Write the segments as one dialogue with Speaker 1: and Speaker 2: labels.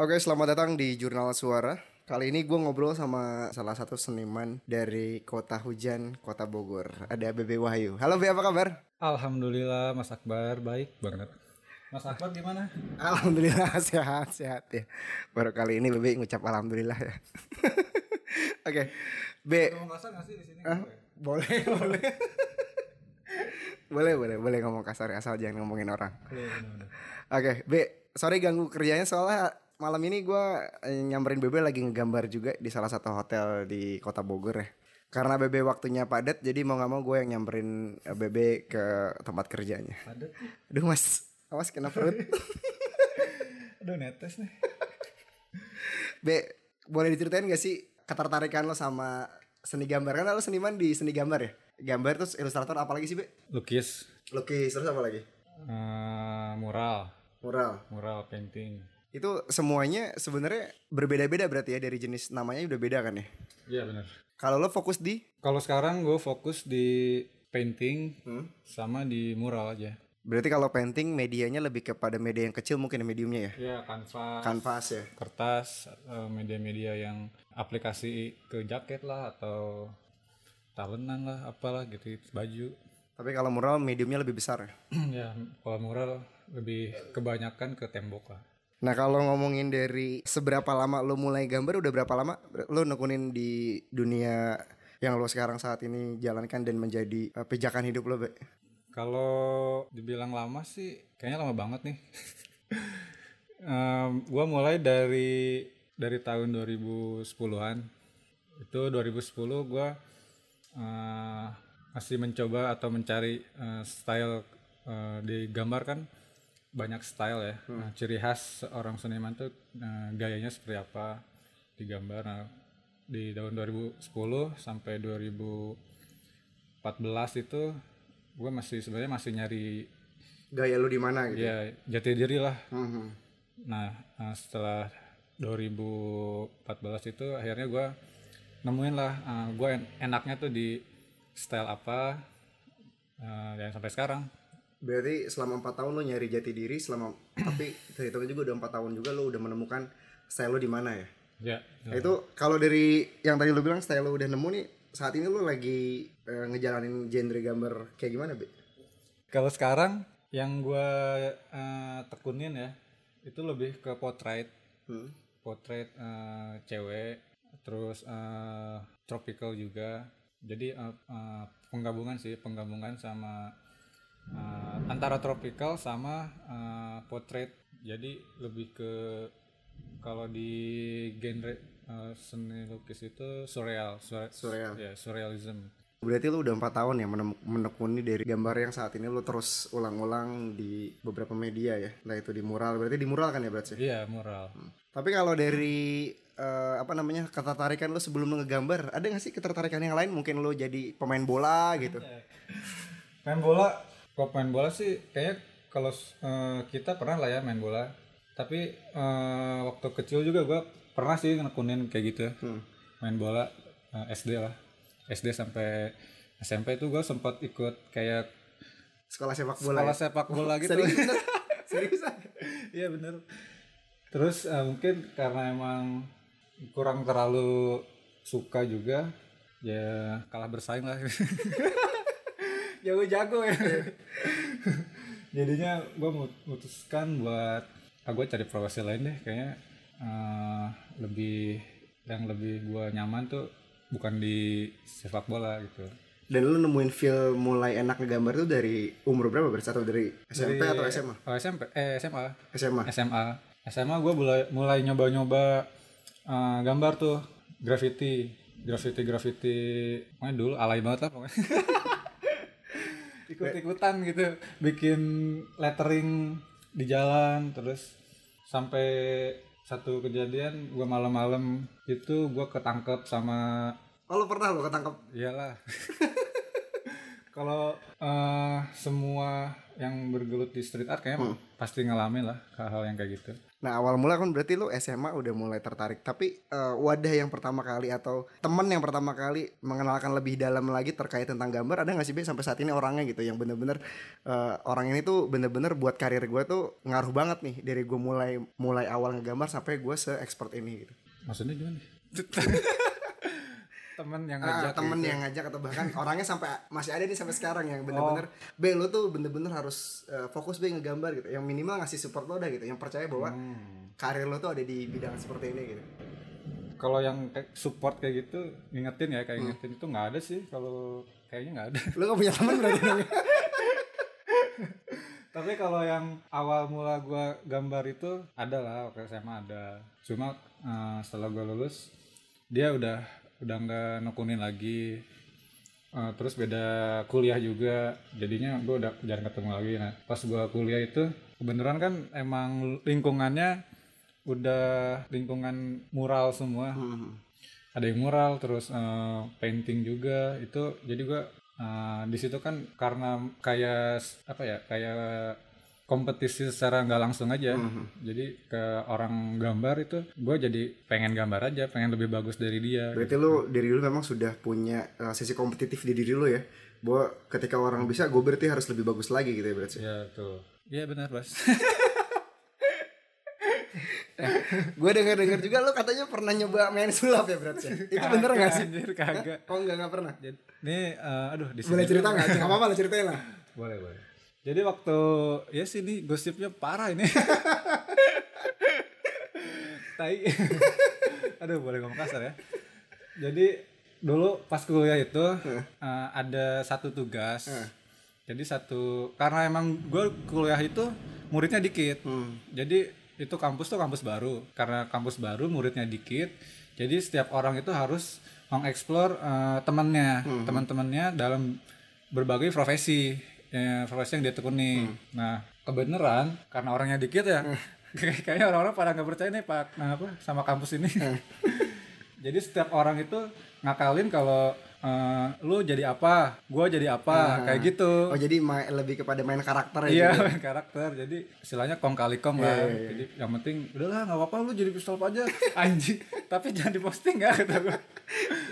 Speaker 1: Oke, selamat datang di Jurnal Suara. Kali ini gue ngobrol sama salah satu seniman dari kota hujan, kota Bogor. Ada Bebe Wahyu. Halo Be, apa kabar?
Speaker 2: Alhamdulillah Mas Akbar baik banget. Mas Akbar gimana?
Speaker 1: Alhamdulillah sehat, sehat ya. Baru kali ini Bebe ngucap alhamdulillah ya. Oke, Be.
Speaker 2: Ngomong kasar gak sih di sini?
Speaker 1: Ah, boleh, boleh. boleh, boleh, boleh ngomong kasar asal jangan ngomongin orang. Oke, Be, sorry ganggu kerjanya soalnya malam ini gua eh, nyamperin Bebe lagi ngegambar juga di salah satu hotel di kota Bogor ya. Karena Bebe waktunya padat, jadi mau nggak mau gue yang nyamperin eh, Bebe ke tempat kerjanya.
Speaker 2: Padat.
Speaker 1: Aduh mas, awas kena perut.
Speaker 2: Aduh netes nih.
Speaker 1: Be, boleh diceritain gak sih ketertarikan lo sama seni gambar? Kan lo seniman di seni gambar ya? Gambar terus ilustrator apalagi sih Be?
Speaker 2: Lukis,
Speaker 1: Lukis terus apa lagi?
Speaker 2: eh, mural,
Speaker 1: Mural.
Speaker 2: mural painting.
Speaker 1: Itu semuanya sebenarnya berbeda-beda berarti ya dari jenis namanya udah beda kan ya?
Speaker 2: Iya bener.
Speaker 1: Kalau lo fokus di
Speaker 2: Kalau sekarang gue fokus di painting
Speaker 1: Hmm?
Speaker 2: sama di mural aja.
Speaker 1: Berarti kalau painting medianya lebih kepada media yang kecil mungkin ya, mediumnya ya?
Speaker 2: Iya kanvas,
Speaker 1: Kanvas ya?
Speaker 2: kertas, eh, media-media yang aplikasi ke jaket lah atau talenan lah, apalah gitu, baju.
Speaker 1: Tapi kalau mural mediumnya lebih besar ya?
Speaker 2: ya kalau mural lebih kebanyakan ke tembok lah.
Speaker 1: Nah kalau ngomongin dari seberapa lama lo mulai gambar udah berapa lama lo nekunin di dunia yang lo sekarang saat ini jalankan dan menjadi eh, pijakan hidup lo Be?
Speaker 2: Kalau dibilang lama sih, kayaknya lama banget nih. Em, gua mulai dari dari tahun 2010-an. Itu 2010 gua eh, masih mencoba atau mencari eh, style eh, di kan banyak style ya. Nah, ciri khas seorang seniman tuh eh, gayanya seperti apa di gambar. Nah, di tahun 2010 sampai 2014 itu gue masih sebenarnya masih nyari
Speaker 1: Gaya lo di mana gitu?
Speaker 2: ya jati diri lah
Speaker 1: Mhm.
Speaker 2: nah eh, setelah 2014 itu akhirnya gue nemuin lah gue enaknya tuh di style apa eh, dan sampai sekarang
Speaker 1: Berarti selama 4 tahun lo nyari jati diri selama tapi terhitungnya juga udah 4 tahun juga lo udah menemukan style lo di mana ya?
Speaker 2: ya
Speaker 1: Nah, itu kalau dari yang tadi lo bilang style lo udah nemu nih saat ini lo lagi eh, ngejalanin genre gambar kayak gimana Be?
Speaker 2: kalau sekarang yang gue eh, tekunin ya itu lebih ke portrait
Speaker 1: Hmm.
Speaker 2: potret eh, cewek terus eh, tropical juga jadi eh, eh, penggabungan sih penggabungan sama eh, antara tropical sama eh, potret jadi lebih ke kalau di genre eh, seni lukis itu surreal surre-
Speaker 1: Surreal.
Speaker 2: ya surrealism
Speaker 1: Berarti lu udah empat tahun ya menekuni dari gambar yang saat ini lu terus ulang-ulang di beberapa media ya. Nah itu di mural. Berarti di mural kan ya berarti?
Speaker 2: iya mural
Speaker 1: Tapi kalau dari eh, apa namanya ketertarikan lu sebelum lu ngegambar, ada gak sih ketertarikan yang lain? Mungkin lu jadi pemain bola gitu.
Speaker 2: main bola kok main bola sih kayaknya kalau eh, kita pernah lah ya main bola tapi eh, waktu kecil juga gua pernah sih nekunin kayak gitu
Speaker 1: Hmm.
Speaker 2: main bola eh, SD lah SD sampai SMP itu gua sempat ikut kayak
Speaker 1: Sekolah sepak bola.
Speaker 2: sekolah
Speaker 1: ya?
Speaker 2: sepak bola gitu
Speaker 1: Seriusan? Seriusan?
Speaker 2: iya bener terus eh, mungkin karena emang kurang terlalu suka juga ya kalah bersaing lah jago-jago ya. Jadinya gue memutuskan buat ah gue cari profesi lain deh kayaknya eh, lebih yang lebih gue nyaman tuh bukan di sepak bola gitu.
Speaker 1: Dan lu nemuin feel mulai enak ngegambar tuh dari umur berapa berarti? Atau dari SMP
Speaker 2: Dari-
Speaker 1: atau SMA?
Speaker 2: oh, SMP eh SMA
Speaker 1: SMA.
Speaker 2: SMA SMA gue mulai mulai nyoba-nyoba eh, gambar tuh. Graffiti. Graffiti graffiti pokoknya dulu alay banget lah pokoknya ikut-ikutan gitu. Bikin lettering di jalan terus sampai satu kejadian gue malam-malam itu gue ketangkep sama
Speaker 1: Oh pernah lo ketangkep?
Speaker 2: iyalah. Kalau eh, semua yang bergelut di street art kayaknya pasti ngalamin lah hal-hal yang kayak gitu
Speaker 1: Nah awal mula kan berarti lu SMA udah mulai tertarik. Tapi eh, wadah yang pertama kali atau temen yang pertama kali mengenalkan lebih dalam lagi terkait tentang gambar Ada gak sih Be sampai saat ini orangnya gitu? Yang bener-bener eh, Orang ini tuh bener-bener buat karir gue tuh ngaruh banget nih Dari gue mulai mulai awal ngegambar sampai gue se-expert ini gitu.
Speaker 2: Maksudnya gimana? temen yang
Speaker 1: Ah,
Speaker 2: ngajak
Speaker 1: temen
Speaker 2: gitu.
Speaker 1: yang ngajak atau bahkan orangnya sampai masih ada nih sampai sekarang yang bener-bener be lu tuh bener-bener harus eh, fokus be ngegambar gitu yang minimal ngasih support lo dah gitu yang percaya bahwa
Speaker 2: Hmm.
Speaker 1: karir lo tuh ada di bidang seperti ini gitu
Speaker 2: Kalau yang support kayak gitu ngingetin ya kayak ngingetin itu nggak ada sih kalau kayaknya nggak ada.
Speaker 1: lu gak punya teman berarti
Speaker 2: Tapi kalau yang awal mula gua gambar itu ada lah waktu SMA ada. Cuma eh, setelah gua lulus dia udah udah nggak nekunin lagi. Eh, terus beda kuliah juga jadinya gua udah jarang ketemu lagi nah pas gua kuliah itu kebenaran kan emang lingkungannya udah lingkungan mural semua
Speaker 1: Hmm.
Speaker 2: ada yang mural terus eh, painting juga itu jadi gua eh, di situ kan karena kayak apa ya kayak kompetisi secara nggak langsung aja. Jadi ke orang gambar itu gue jadi pengen gambar aja pengen lebih bagus dari dia.
Speaker 1: Berarti lu dari dulu memang sudah punya eh, sisi kompetitif di diri lu ya? Bahwa ketika orang bisa gue berarti harus lebih bagus lagi gitu ya berarti?
Speaker 2: Ya tuh Iya benar bas
Speaker 1: gue denger denger juga lu katanya pernah nyoba main sulap ya berarti itu bener gak sih?
Speaker 2: Anjir, kagak.
Speaker 1: Oh enggak enggak pernah?
Speaker 2: Jadi, ini eh, aduh di sini
Speaker 1: boleh cerita nggak? Nggak apa-apa lah ceritain lah.
Speaker 2: Boleh boleh jadi waktu ya sih ini gosipnya parah ini. Tai. Aduh boleh ngomong kasar ya. Jadi dulu pas kuliah itu eh, ada satu tugas. Jadi satu karena emang gue kuliah itu muridnya dikit. Jadi itu kampus tuh kampus baru. Karena kampus baru muridnya dikit jadi setiap orang itu harus mengeksplor eh, temannya. Teman-temannya dalam berbagai profesi ya, profesi yang dia tekuni nah kebenaran karena orangnya dikit ya kayaknya orang-orang pada nggak percaya nih pak nah, apa sama kampus ini. Jadi setiap orang itu ngakalin kalau eh, lu jadi apa? Gua jadi apa? Kayak gitu.
Speaker 1: Oh jadi ma- lebih kepada main karakter ya
Speaker 2: Iya
Speaker 1: gitu.
Speaker 2: main karakter. Jadi istilahnya kong kali kong lah.
Speaker 1: Iya, iya,
Speaker 2: jadi yang penting udahlah nggak apa-apa lu jadi pistol aja anjing. Tapi jangan diposting ya kata gue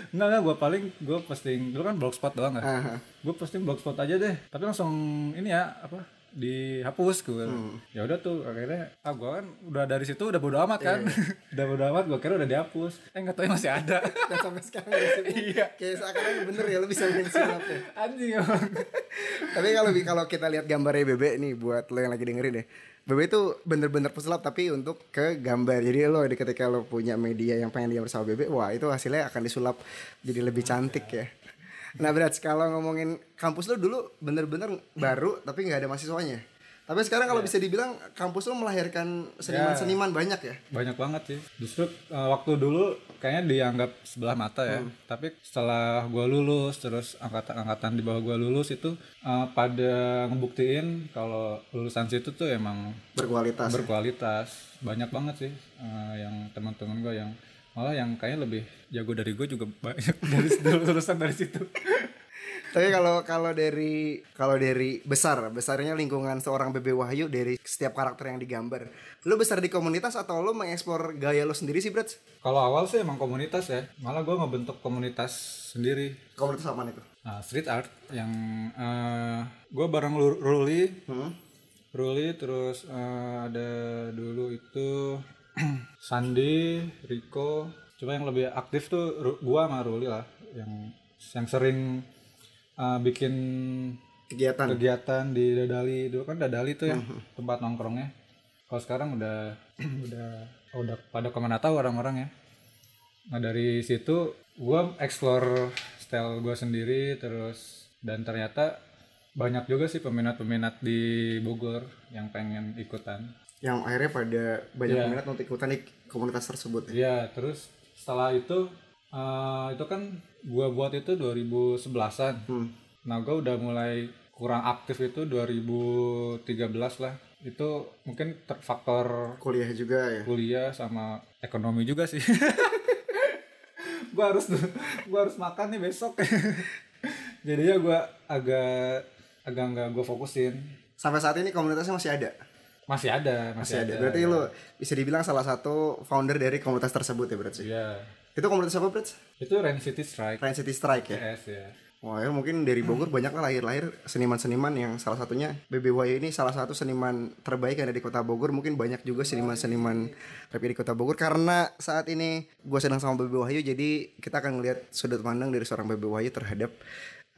Speaker 2: nggak nggak gue paling gue posting dulu kan blogspot doang kan
Speaker 1: Aha.
Speaker 2: gue posting blogspot aja deh. Tapi langsung ini ya apa dihapus gue
Speaker 1: Hmm.
Speaker 2: ya udah tuh akhirnya ah gue kan udah dari situ udah bodo amat kan.
Speaker 1: Iya,
Speaker 2: udah bodo amat gue kira udah dihapus. Eh nggak tahu masih ada.
Speaker 1: Dan sampai sekarang masih
Speaker 2: Iya.
Speaker 1: kayak seakan-akan bener ya lu bisa main sulap ya?
Speaker 2: Anjing
Speaker 1: tapi kalau kalau kita lihat gambarnya Bebe nih buat lo yang lagi dengerin deh Bebe itu bener-bener pesulap tapi untuk ke gambar. Jadi lo ketika lo punya media yang pengen digambar sama Bebe wah itu hasilnya akan disulap jadi lebih cantik ya nah berat kalau ngomongin kampus lo dulu bener-bener baru tapi nggak ada mahasiswanya. Tapi sekarang kalau bisa dibilang kampus lo melahirkan seniman-seniman banyak ya?
Speaker 2: Banyak banget sih. Justru uh, waktu dulu kayaknya dianggap sebelah mata ya. Tapi setelah gua lulus terus angkatan-angkatan di bawah gua lulus itu uh, pada ngebuktiin kalau lulusan situ tuh emang
Speaker 1: berkualitas
Speaker 2: berkualitas. Banyak banget sih uh, yang teman-teman gua yang malah yang kayaknya lebih jago dari gue juga banyak dari lulusan dari situ
Speaker 1: Tapi kalau kalau dari kalau dari besar besarnya lingkungan seorang Bebe Wahyu dari setiap karakter yang digambar, lu besar di komunitas atau lu mengeksplor gaya lu sendiri sih, Brats?
Speaker 2: kalau awal sih emang komunitas ya malah gua ngebentuk komunitas sendiri
Speaker 1: Komunitas apa itu?
Speaker 2: Nah, street art yang gue bareng Ruli,
Speaker 1: Hmm?
Speaker 2: Ruli terus eh, ada dulu itu Sandi, Rico. Cuma yang lebih aktif tuh gua sama Ruli lah, yang yang sering eh, bikin
Speaker 1: Kegiatan.
Speaker 2: kegiatan di Dadali dulu kan Dadali tuh ya tempat nongkrongnya. Kalau sekarang udah udah udah pada ke mana tahu orang-orang ya. Nah dari situ gua explore style gua sendiri terus dan ternyata banyak juga sih peminat-peminat di Bogor yang pengen ikutan.
Speaker 1: Yang akhirnya pada banyak
Speaker 2: Iya.
Speaker 1: peminat untuk ikutan di komunitas tersebut. ya.
Speaker 2: Iya terus setelah itu eh, itu kan gua buat itu 2011an.
Speaker 1: Hmm.
Speaker 2: Nah gua udah mulai kurang aktif itu 2013 lah. Itu mungkin faktor
Speaker 1: Kuliah juga ya.
Speaker 2: kuliah sama ekonomi juga sih. gua harus gua harus makan nih besok. Jadinya gua agak agak nggak gua fokusin.
Speaker 1: Sampai saat ini komunitasnya masih ada.
Speaker 2: Masih ada
Speaker 1: Masih
Speaker 2: masih,
Speaker 1: ada.
Speaker 2: ada
Speaker 1: Berarti
Speaker 2: ya.
Speaker 1: lu bisa dibilang salah satu founder dari komunitas tersebut ya berarti.
Speaker 2: Iya.
Speaker 1: Itu komunitas apa berarti?
Speaker 2: itu Rain City Strike
Speaker 1: Rain City Strike ya.
Speaker 2: yes ya
Speaker 1: Wah ya mungkin dari Bogor banyak lah lahir-lahir seniman-seniman yang salah satunya BBY ini salah satu seniman terbaik yang ada di kota Bogor mungkin banyak juga seniman-seniman rap di kota Bogor karena saat ini gue sedang sama BB Wahyu jadi kita akan melihat sudut pandang dari seorang BB Wahyu terhadap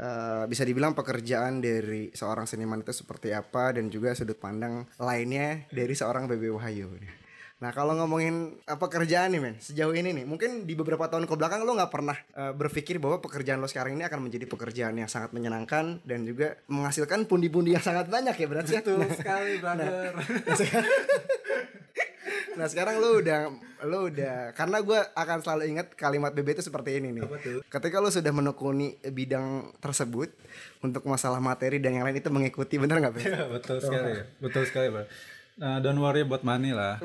Speaker 1: eh, bisa dibilang pekerjaan dari seorang seniman itu seperti apa dan juga sudut pandang lainnya dari seorang BB Wahyu. Nah kalau ngomongin eh, pekerjaan nih men, sejauh ini nih, mungkin di beberapa tahun ke belakang lo nggak pernah eh, berpikir bahwa pekerjaan lo sekarang ini akan menjadi pekerjaan yang sangat menyenangkan dan juga menghasilkan pundi-pundi yang sangat banyak ya berarti ya. Nah,
Speaker 2: sekali brother
Speaker 1: nah sekarang lo udah lo udah karena gue akan selalu ingat kalimat BB itu seperti ini nih. Ketika lo sudah menekuni bidang tersebut untuk masalah materi dan yang lain itu mengikuti bener nggak Ben?
Speaker 2: Ya, betul sekali betul sekali bro Nah, don't worry about money lah.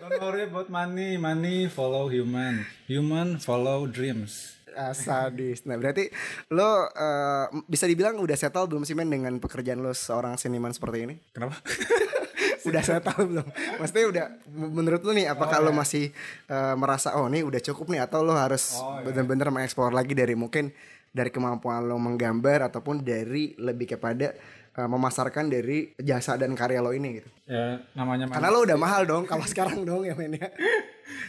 Speaker 2: Don't worry about money. Money follow human. Human follow dreams.
Speaker 1: Ah, sadis. Nah berarti lo eh, bisa dibilang udah settle belum sih men dengan pekerjaan lo seorang seniman seperti ini?
Speaker 2: kenapa
Speaker 1: Udah settle belum? Maksudnya udah menurut lo nih apakah lo masih eh, merasa oh ini udah cukup nih atau lo harus bener-bener mengeksplor lagi dari mungkin dari kemampuan lo menggambar ataupun dari lebih kepada eh, memasarkan dari jasa dan karya lo ini gitu.
Speaker 2: ya namanya
Speaker 1: Karena lo udah mahal dong kalau sekarang dong ya men ya.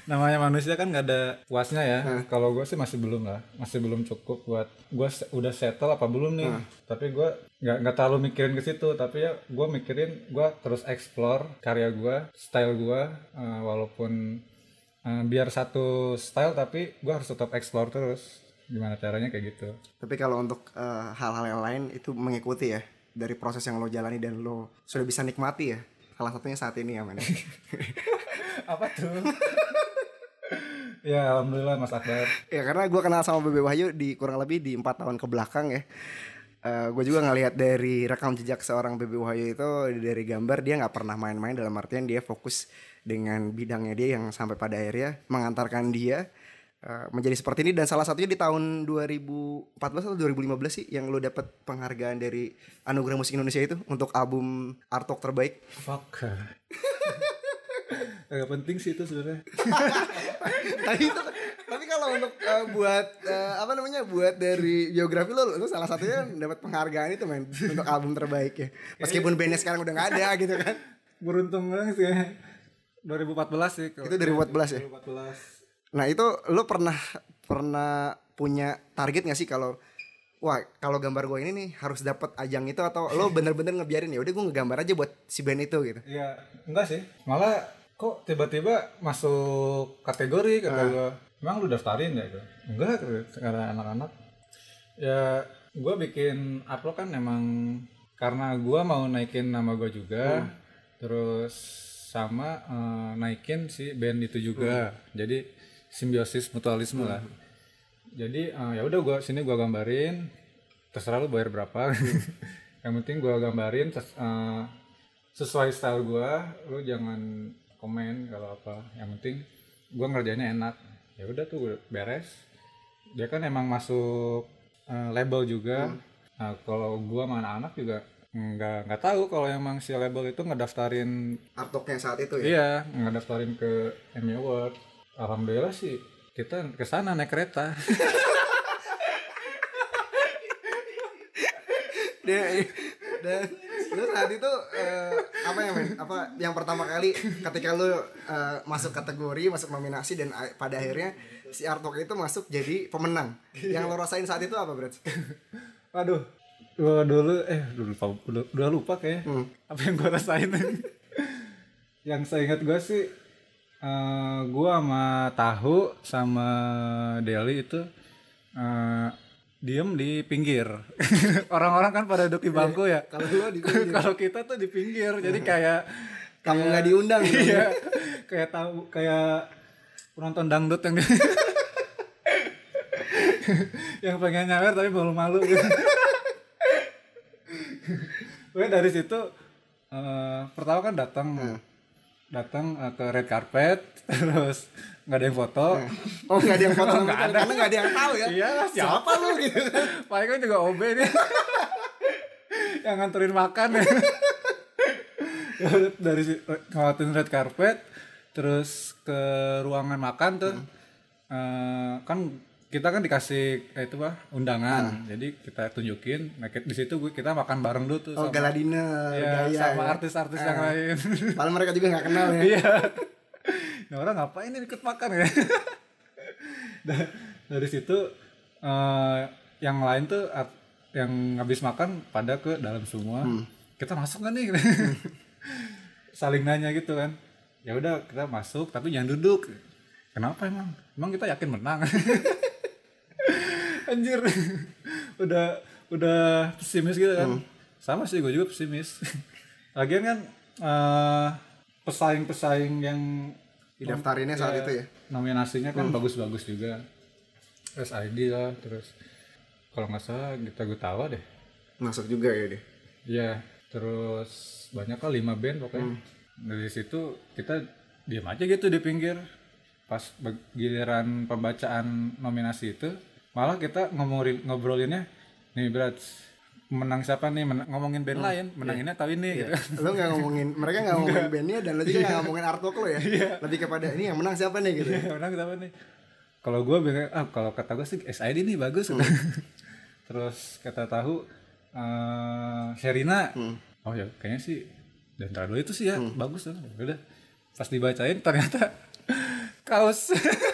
Speaker 2: Namanya manusia kan nggak ada puasnya ya.
Speaker 1: Hmm.
Speaker 2: kalau gue sih masih belum lah. Masih belum cukup buat gue udah settle apa belum nih?
Speaker 1: Hmm.
Speaker 2: tapi gue nggak nggak terlalu mikirin ke situ. Tapi ya gue mikirin gue terus explore karya gue style gue eh, walaupun eh, biar satu style tapi gue harus tetap explore terus. Gimana caranya kayak gitu.
Speaker 1: Tapi kalau untuk eh, hal-hal yang lain itu mengikuti ya. Dari proses yang lo jalani dan lo sudah bisa nikmati ya. Salah satunya saat ini ya men.
Speaker 2: apa tuh ya alhamdulillah mas Akbar
Speaker 1: ya karena gue kenal sama Bebe Wahyu di kurang lebih di empat tahun ke belakang ya. gue juga ngelihat dari rekam jejak seorang Bebe Wahyu itu dari gambar dia nggak pernah main-main dalam artian dia fokus dengan bidangnya dia yang sampai pada akhirnya mengantarkan dia eh, menjadi seperti ini. Dan salah satunya di tahun 2014 atau 2015 sih yang lo dapat penghargaan dari Anugerah Musik Indonesia itu untuk album Artok terbaik.
Speaker 2: fuck. Gak penting sih itu sebenarnya.
Speaker 1: Tapi itu tapi kalau untuk eh, buat eh, apa namanya buat dari biografi lo lo salah satunya dapat penghargaan itu men. Untuk album terbaik ya. Meskipun bandnya sekarang udah nggak ada gitu kan.
Speaker 2: Beruntung banget sih 2014 sih. Kalau-
Speaker 1: itu dari 14 ya?
Speaker 2: 2014
Speaker 1: nah itu lo pernah pernah punya target gak sih kalau wah kalau gambar gue ini nih harus dapat ajang itu atau lo bener-bener ngebiarin ya udah gue ngegambar aja buat si band itu gitu
Speaker 2: Iya, enggak sih. Malah kok tiba-tiba masuk kategori kata gua. Emang lu daftarin ya gitu? Enggak, karena anak-anak. Ya, gua bikin upload kan emang karena gua mau naikin nama gua juga. Terus sama eh, naikin si band itu juga. Jadi simbiosis mutualisme lah. Jadi eh, ya udah gua sini gua gambarin terserah lu bayar berapa. Yang penting gua gambarin terus, eh, sesuai style gua lu jangan komen kalau apa. Yang penting gua ngerjainnya enak. Ya udah tuh beres. Dia kan emang masuk eh, label juga. Nah kalau gua sama anak-anak juga nggak nggak tahu kalau emang si label itu ngedaftarin
Speaker 1: Artoknya saat itu ya?
Speaker 2: Iya ngedaftarin ke Emmy Award alhamdulillah sih kita ke sana naik kereta.
Speaker 1: Dan, dan lu saat itu eh, apa ya men? Apa yang pertama kali ketika lu eh, masuk kategori masuk nominasi dan pada akhirnya si Artok itu masuk jadi pemenang. Yang lo rasain saat itu apa berarti
Speaker 2: Aduh, gua dulu eh udah lupa udah, udah lupa kayak
Speaker 1: Hmm.
Speaker 2: apa yang gua rasain. yang saya ingat gua sih eh gua sama Tahu sama Deli itu eh diem di pinggir. Orang-orang kan pada duduk di bangku ya.
Speaker 1: kalau di
Speaker 2: Kalau kita tuh di pinggir, jadi kayak
Speaker 1: kamu nggak diundang gitu.
Speaker 2: iya, kayak tahu kayak penonton dangdut yang yang pengen nyawer tapi malu-malu gitu. Pokoknya dari situ eh, pertama kan datang datang eh, ke red carpet terus nggak ada yang foto.
Speaker 1: Oh nggak ada yang foto nggak ada. karena nggak ada yang tahu ya?
Speaker 2: Iya
Speaker 1: siapa lu gitu?
Speaker 2: Paling kan juga OB nih yang nganterin makan ya. Dari si- ngelewatin red carpet terus ke ruangan makan tuh. Eh, kan kita kan dikasih eh, itu bah undangan. Jadi kita tunjukin nah, di situ gue- kita makan bareng dulu tuh
Speaker 1: Oh,
Speaker 2: sama,
Speaker 1: gala dinner,
Speaker 2: ya,
Speaker 1: gaya
Speaker 2: sama
Speaker 1: ya.
Speaker 2: artis-artis yang lain.
Speaker 1: Padahal mereka juga nggak kenal ya.
Speaker 2: iya. Nah orang ngapain ini ikut makan ya? Da- dari situ eh, yang lain tuh yang habis makan pada ke dalam semua. Kita masuk kan nih? Saling nanya gitu kan. Ya udah kita masuk tapi jangan duduk. Kenapa emang? Emang kita yakin menang anjir udah udah pesimis gitu kan sama sih gue juga pesimis lagian kan eh, pesaing-pesaing yang
Speaker 1: Didaftarinnya saat
Speaker 2: ya,
Speaker 1: itu ya.
Speaker 2: nominasinya kan bagus-bagus juga SID lah terus kalau nggak salah kita gue tahu deh
Speaker 1: Masuk juga ya deh.
Speaker 2: Iya, terus banyak kali lima band pokoknya. Dari situ kita diam aja gitu di pinggir. Pas giliran pembacaan nominasi itu, malah kita ngomongin ngobrolinnya, nih berat menang siapa nih? Men- ngomongin band lain menanginnya tahu ini gitu
Speaker 1: Lo nggak ngomongin, mereka nggak ngomongin bandnya dan lo juga nggak ngomongin artwork lo ya. Lebih kepada ini yang menang siapa nih? gitu.
Speaker 2: menang siapa nih? Kalau gue bilang ah kalau kata gue sih SID nih bagus terus kata tahu eh Sherina. Oh ya kayaknya sih dan dulu itu sih ya bagus tuh. Udah pas dibacain ternyata kaos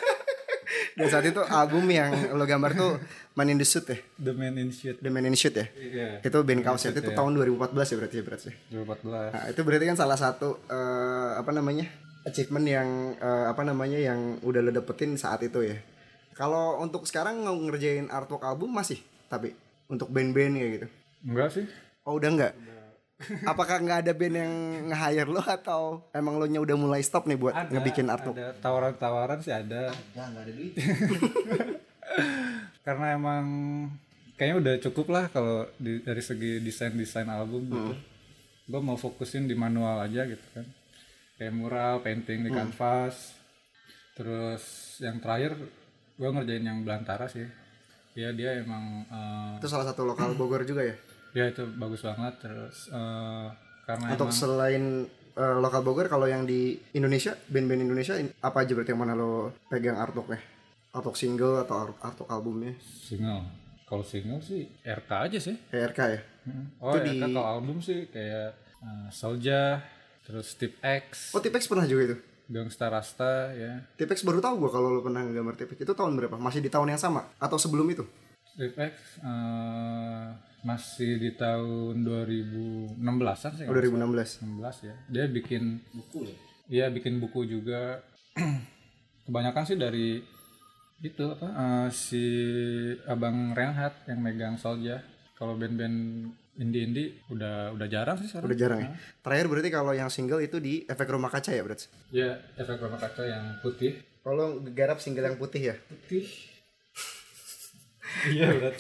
Speaker 1: Dan saat itu album yang lo gambar tuh Man in the Suit ya.
Speaker 2: The Man in Shit
Speaker 1: The Man in the Suit ya.
Speaker 2: iya
Speaker 1: Itu band kaos ya. Itu tahun 2014 ya berarti ya berarti. ya.
Speaker 2: 2014
Speaker 1: Nah, itu berarti kan salah satu eh, apa namanya? achievement yang eh, apa namanya yang udah lo dapetin saat itu ya. Kalau untuk sekarang mau ngerjain artwork album masih tapi untuk band-band kayak gitu.
Speaker 2: enggak sih
Speaker 1: Oh udah enggak? Apakah nggak ada band yang nge-hire lo atau emang lo nya udah mulai stop nih buat ngebikin artwork?
Speaker 2: ada. Tawaran-tawaran sih ada.
Speaker 1: Ya nggak ada duit.
Speaker 2: karena emang kayaknya udah cukup lah kalau di- dari segi desain desain album gitu. Gue mau fokusin di manual aja gitu kan. Kayak mural painting di kanvas. Terus yang terakhir gue ngerjain yang belantara sih. Ya dia emang eh,
Speaker 1: Itu salah satu lokal Bogor juga ya.
Speaker 2: Ya itu bagus banget terus eh, karena
Speaker 1: Untuk
Speaker 2: emang
Speaker 1: selain eh, lokal Bogor kalau yang di Indonesia band-band Indonesia in- apa aja berarti yang mana lo pegang artworknya? Artwork single atau art- artwork albumnya?
Speaker 2: single kalau single sih RK aja sih
Speaker 1: Kayak RK ya.
Speaker 2: oh RK kalau album sih kayak uh, Soldier terus Tip X
Speaker 1: Oh Tipex pernah juga itu.
Speaker 2: Gangsta Rasta ya
Speaker 1: Tipex baru tahu gua kalau lo pernah gambar Tipex. Itu tahun berapa? Masih di tahun yang sama atau sebelum itu?
Speaker 2: Tip X eh, masih di tahun 2016an sih
Speaker 1: Oh, 2016.
Speaker 2: 16 ya. Dia bikin buku ya? Iya bikin buku juga. Kebanyakan sih dari itu apa eh, si abang Renhat yang megang Soldier. Kalau band-band indie-indie udah udah jarang sih sekarang.
Speaker 1: Udah jarang ya. Terakhir berarti kalau yang single itu di Efek Rumah Kaca ya berarti.
Speaker 2: ya efek rumah kaca yang putih.
Speaker 1: Kalau garap single yang putih ya.
Speaker 2: putih iya berat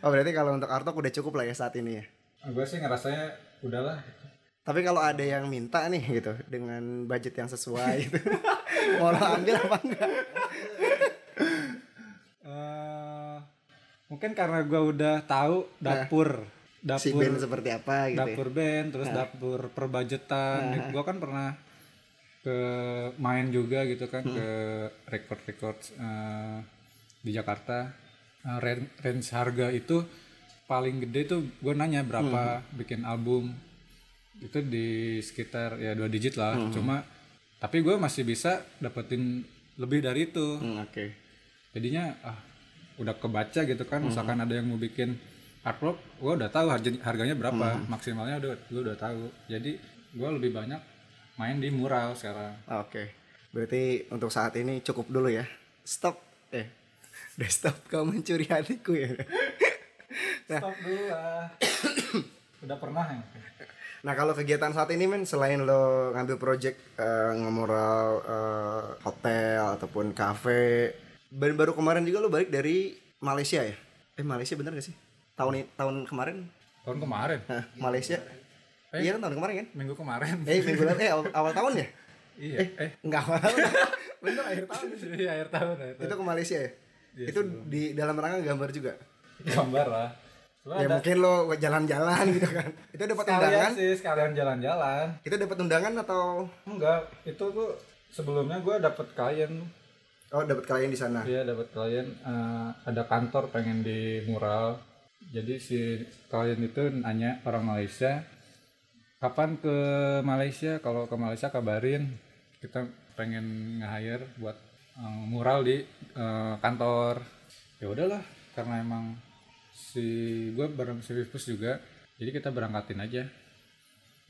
Speaker 1: Oh berarti kalau untuk artwork udah cukup lah ya saat ini ya.
Speaker 2: gue sih ngerasanya udahlah
Speaker 1: Tapi kalau ada yang minta nih gitu dengan budget yang sesuai gitu. Mau lo ambil apa enggak?
Speaker 2: Eh, mungkin karena gue udah tahu dapur
Speaker 1: Si
Speaker 2: dapur
Speaker 1: band seperti apa gitu. ya.
Speaker 2: dapur band terus dapur perbajetan gue kan pernah ke main juga gitu kan ke record record eh, di Jakarta range harga itu paling gede tuh gue nanya berapa bikin album itu di sekitar ya dua digit lah cuma tapi gue masih bisa dapetin lebih dari itu
Speaker 1: Hmm, Oke.
Speaker 2: jadinya ah udah kebaca gitu kan misalkan ada yang mau bikin artwork gue udah tahu harga- harganya berapa maksimalnya udah gue udah tahu jadi gue lebih banyak main di mural sekarang
Speaker 1: Oke. Berarti untuk saat ini cukup dulu ya. Stop. Eh. Udah stop kau mencuri hatiku ya.
Speaker 2: stop dulu lah udah pernah ya
Speaker 1: Nah kalau kegiatan saat ini men selain lo ngambil project eh, ngemoral eh, hotel ataupun cafe, baru baru kemarin juga lo balik dari Malaysia ya? Eh Malaysia bener gak sih? Tahun tahun kemarin?
Speaker 2: tahun kemarin
Speaker 1: Hah, Malaysia? Iya kan tahun kemarin kan?
Speaker 2: minggu kemarin
Speaker 1: Eh minggu lalu eh awal, awal tahun ya?
Speaker 2: iya eh
Speaker 1: Enggak awal tahun. bener akhir tahun.
Speaker 2: iya akhir tahun akhir tahun
Speaker 1: Itu ke Malaysia ya? Itu di dalam rangka gambar juga.
Speaker 2: gambar lah Cuma
Speaker 1: ya
Speaker 2: ada
Speaker 1: mungkin lo jalan-jalan gitu kan. Itu dapat undangan?
Speaker 2: sih sekalian jalan-jalan.
Speaker 1: Itu dapat undangan atau
Speaker 2: Enggak, itu tuh sebelumnya gue dapet klien.
Speaker 1: oh dapat klien di sana?
Speaker 2: Iya dapet klien eh, ada kantor pengen di mural. Jadi si klien itu nanya orang Malaysia kapan ke Malaysia kalau ke Malaysia kabarin kita pengen nge-hire buat eh, mural di eh, kantor. Ya udahlah karena emang si gue bareng si Vivus juga jadi kita berangkatin aja.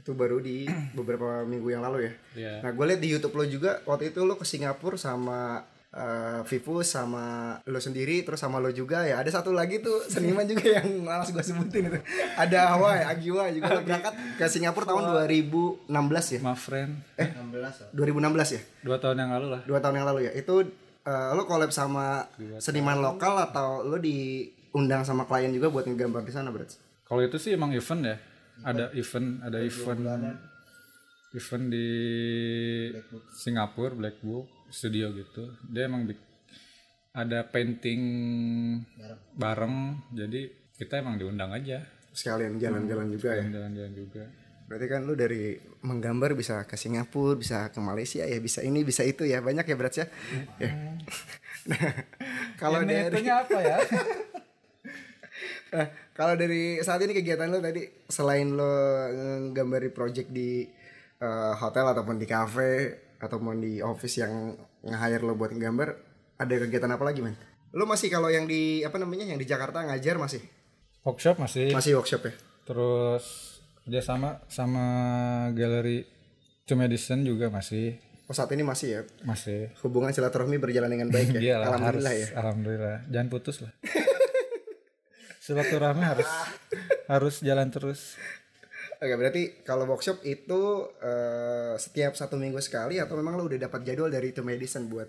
Speaker 1: Itu baru di beberapa minggu yang lalu ya.
Speaker 2: ya
Speaker 1: Nah, gue liat di YouTube lo juga waktu itu lo ke Singapura sama eh, Vivus sama lo sendiri terus sama lo juga ya. Ada satu lagi tuh seniman juga yang malas gue sebutin itu. Ada Hawa ya, Agiwa juga lo berangkat ke Singapura tahun 2016 ya.
Speaker 2: my friend
Speaker 1: 2016 ya.
Speaker 2: dua tahun yang lalu lah
Speaker 1: Dua tahun yang lalu ya. Itu eh, lo collab sama seniman lokal atau lo diundang sama klien juga buat ngegambar di sana berarti?
Speaker 2: Kalau itu sih emang event ya. Ada event, ada event event di Singapura Black Book studio gitu. Dia emang ada painting bareng. Jadi kita emang diundang aja.
Speaker 1: Sekalian jalan-jalan juga ya.
Speaker 2: Jalan-jalan juga.
Speaker 1: Berarti kan lu dari menggambar bisa ke Singapura, bisa ke Malaysia ya, bisa ini, bisa itu ya. Banyak ya Brats ya. Ya. Nah, kalau
Speaker 2: Ini
Speaker 1: dari
Speaker 2: apa ya?
Speaker 1: Nah, kalau dari saat ini kegiatan lo tadi selain lo nggambari project di eh, hotel ataupun di cafe ataupun di office yang nge-hire lo buat nggambar, ada kegiatan apa lagi, man? Lo masih kalau yang di apa namanya yang di Jakarta ngajar masih?
Speaker 2: Workshop masih.
Speaker 1: Masih workshop ya?
Speaker 2: Terus dia sama sama galeri Two Medicine juga masih
Speaker 1: Oh, saat ini masih ya.
Speaker 2: masih.
Speaker 1: Hubungan silaturahmi berjalan dengan baik ya.
Speaker 2: Iyalah,
Speaker 1: Alhamdulillah
Speaker 2: harus,
Speaker 1: ya.
Speaker 2: Alhamdulillah. Jangan putus lah. Silaturahmi harus harus jalan terus.
Speaker 1: Oke, berarti kalau workshop itu eh, setiap satu minggu sekali atau memang lo udah dapat jadwal dari itu medicine buat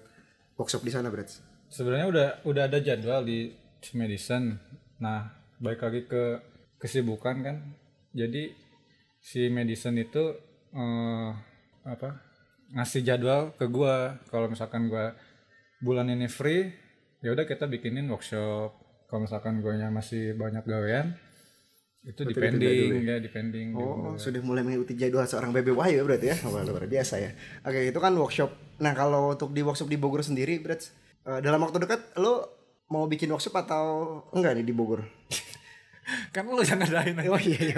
Speaker 1: workshop di sana, Brats?
Speaker 2: Sebenarnya udah udah ada jadwal di medicine. Nah, balik lagi ke kesibukan kan. Jadi si medicine itu eh, apa? ngasih jadwal ke gua. Kalau misalkan gua bulan ini free, ya udah kita bikinin workshop. Kalau misalkan guanya masih banyak gawean, itu depending ya depending
Speaker 1: Oh, sudah mulai mengikuti jadwal seorang Bebe Wahyu ya berarti ya. Wah, luar biasa ya. Oke, itu kan workshop. Nah, kalau untuk di workshop di Bogor sendiri, Brats, eh, dalam waktu dekat lo mau bikin workshop atau enggak nih di Bogor?
Speaker 2: kan lu yang ngadain aja.
Speaker 1: Oh iya, iya.